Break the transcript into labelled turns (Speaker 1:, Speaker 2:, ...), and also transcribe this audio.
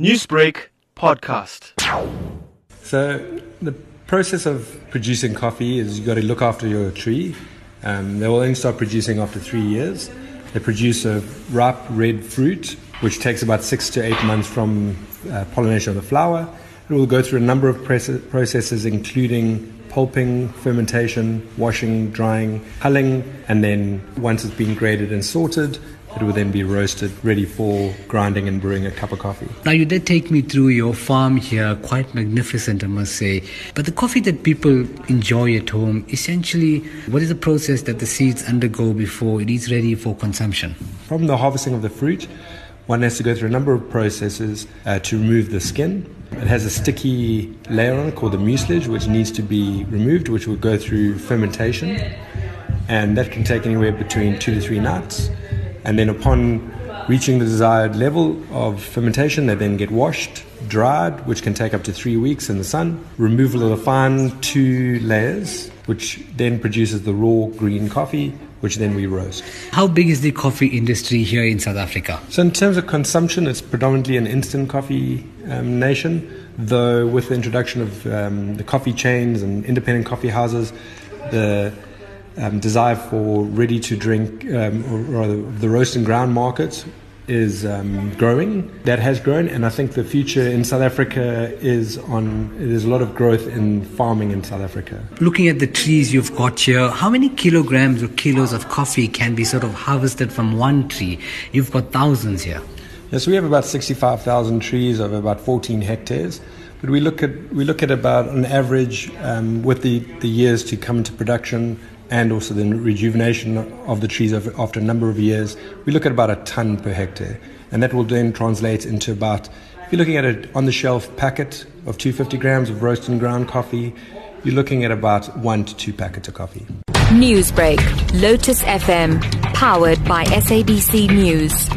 Speaker 1: Newsbreak podcast.
Speaker 2: So the process of producing coffee is you've got to look after your tree. Um, they will only start producing after three years. They produce a ripe red fruit, which takes about six to eight months from uh, pollination of the flower. It will go through a number of processes, including pulping, fermentation, washing, drying, hulling, and then once it's been graded and sorted, it will then be roasted, ready for grinding and brewing a cup of coffee.
Speaker 3: Now, you did take me through your farm here, quite magnificent, I must say. But the coffee that people enjoy at home, essentially, what is the process that the seeds undergo before it is ready for consumption?
Speaker 2: From the harvesting of the fruit, one has to go through a number of processes uh, to remove the skin. It has a sticky layer on it called the mucilage, which needs to be removed, which will go through fermentation. And that can take anywhere between two to three nights. And then upon reaching the desired level of fermentation, they then get washed, dried, which can take up to three weeks in the sun, removal of the fine two layers, which then produces the raw green coffee, which then we roast.
Speaker 3: How big is the coffee industry here in South Africa?
Speaker 2: So, in terms of consumption, it's predominantly an instant coffee um, nation, though, with the introduction of um, the coffee chains and independent coffee houses, the um, desire for ready to drink, um, or rather, the roast and ground market is um, growing. That has grown, and I think the future in South Africa is on. There's a lot of growth in farming in South Africa.
Speaker 3: Looking at the trees you've got here, how many kilograms or kilos of coffee can be sort of harvested from one tree? You've got thousands here.
Speaker 2: Yes, we have about 65,000 trees over about 14 hectares. But we look at we look at about an average um, with the, the years to come into production and also the rejuvenation of the trees after a number of years, we look at about a ton per hectare. And that will then translate into about, if you're looking at an on the shelf packet of 250 grams of roast and ground coffee, you're looking at about one to two packets of coffee.
Speaker 4: Newsbreak, Lotus FM, powered by SABC News.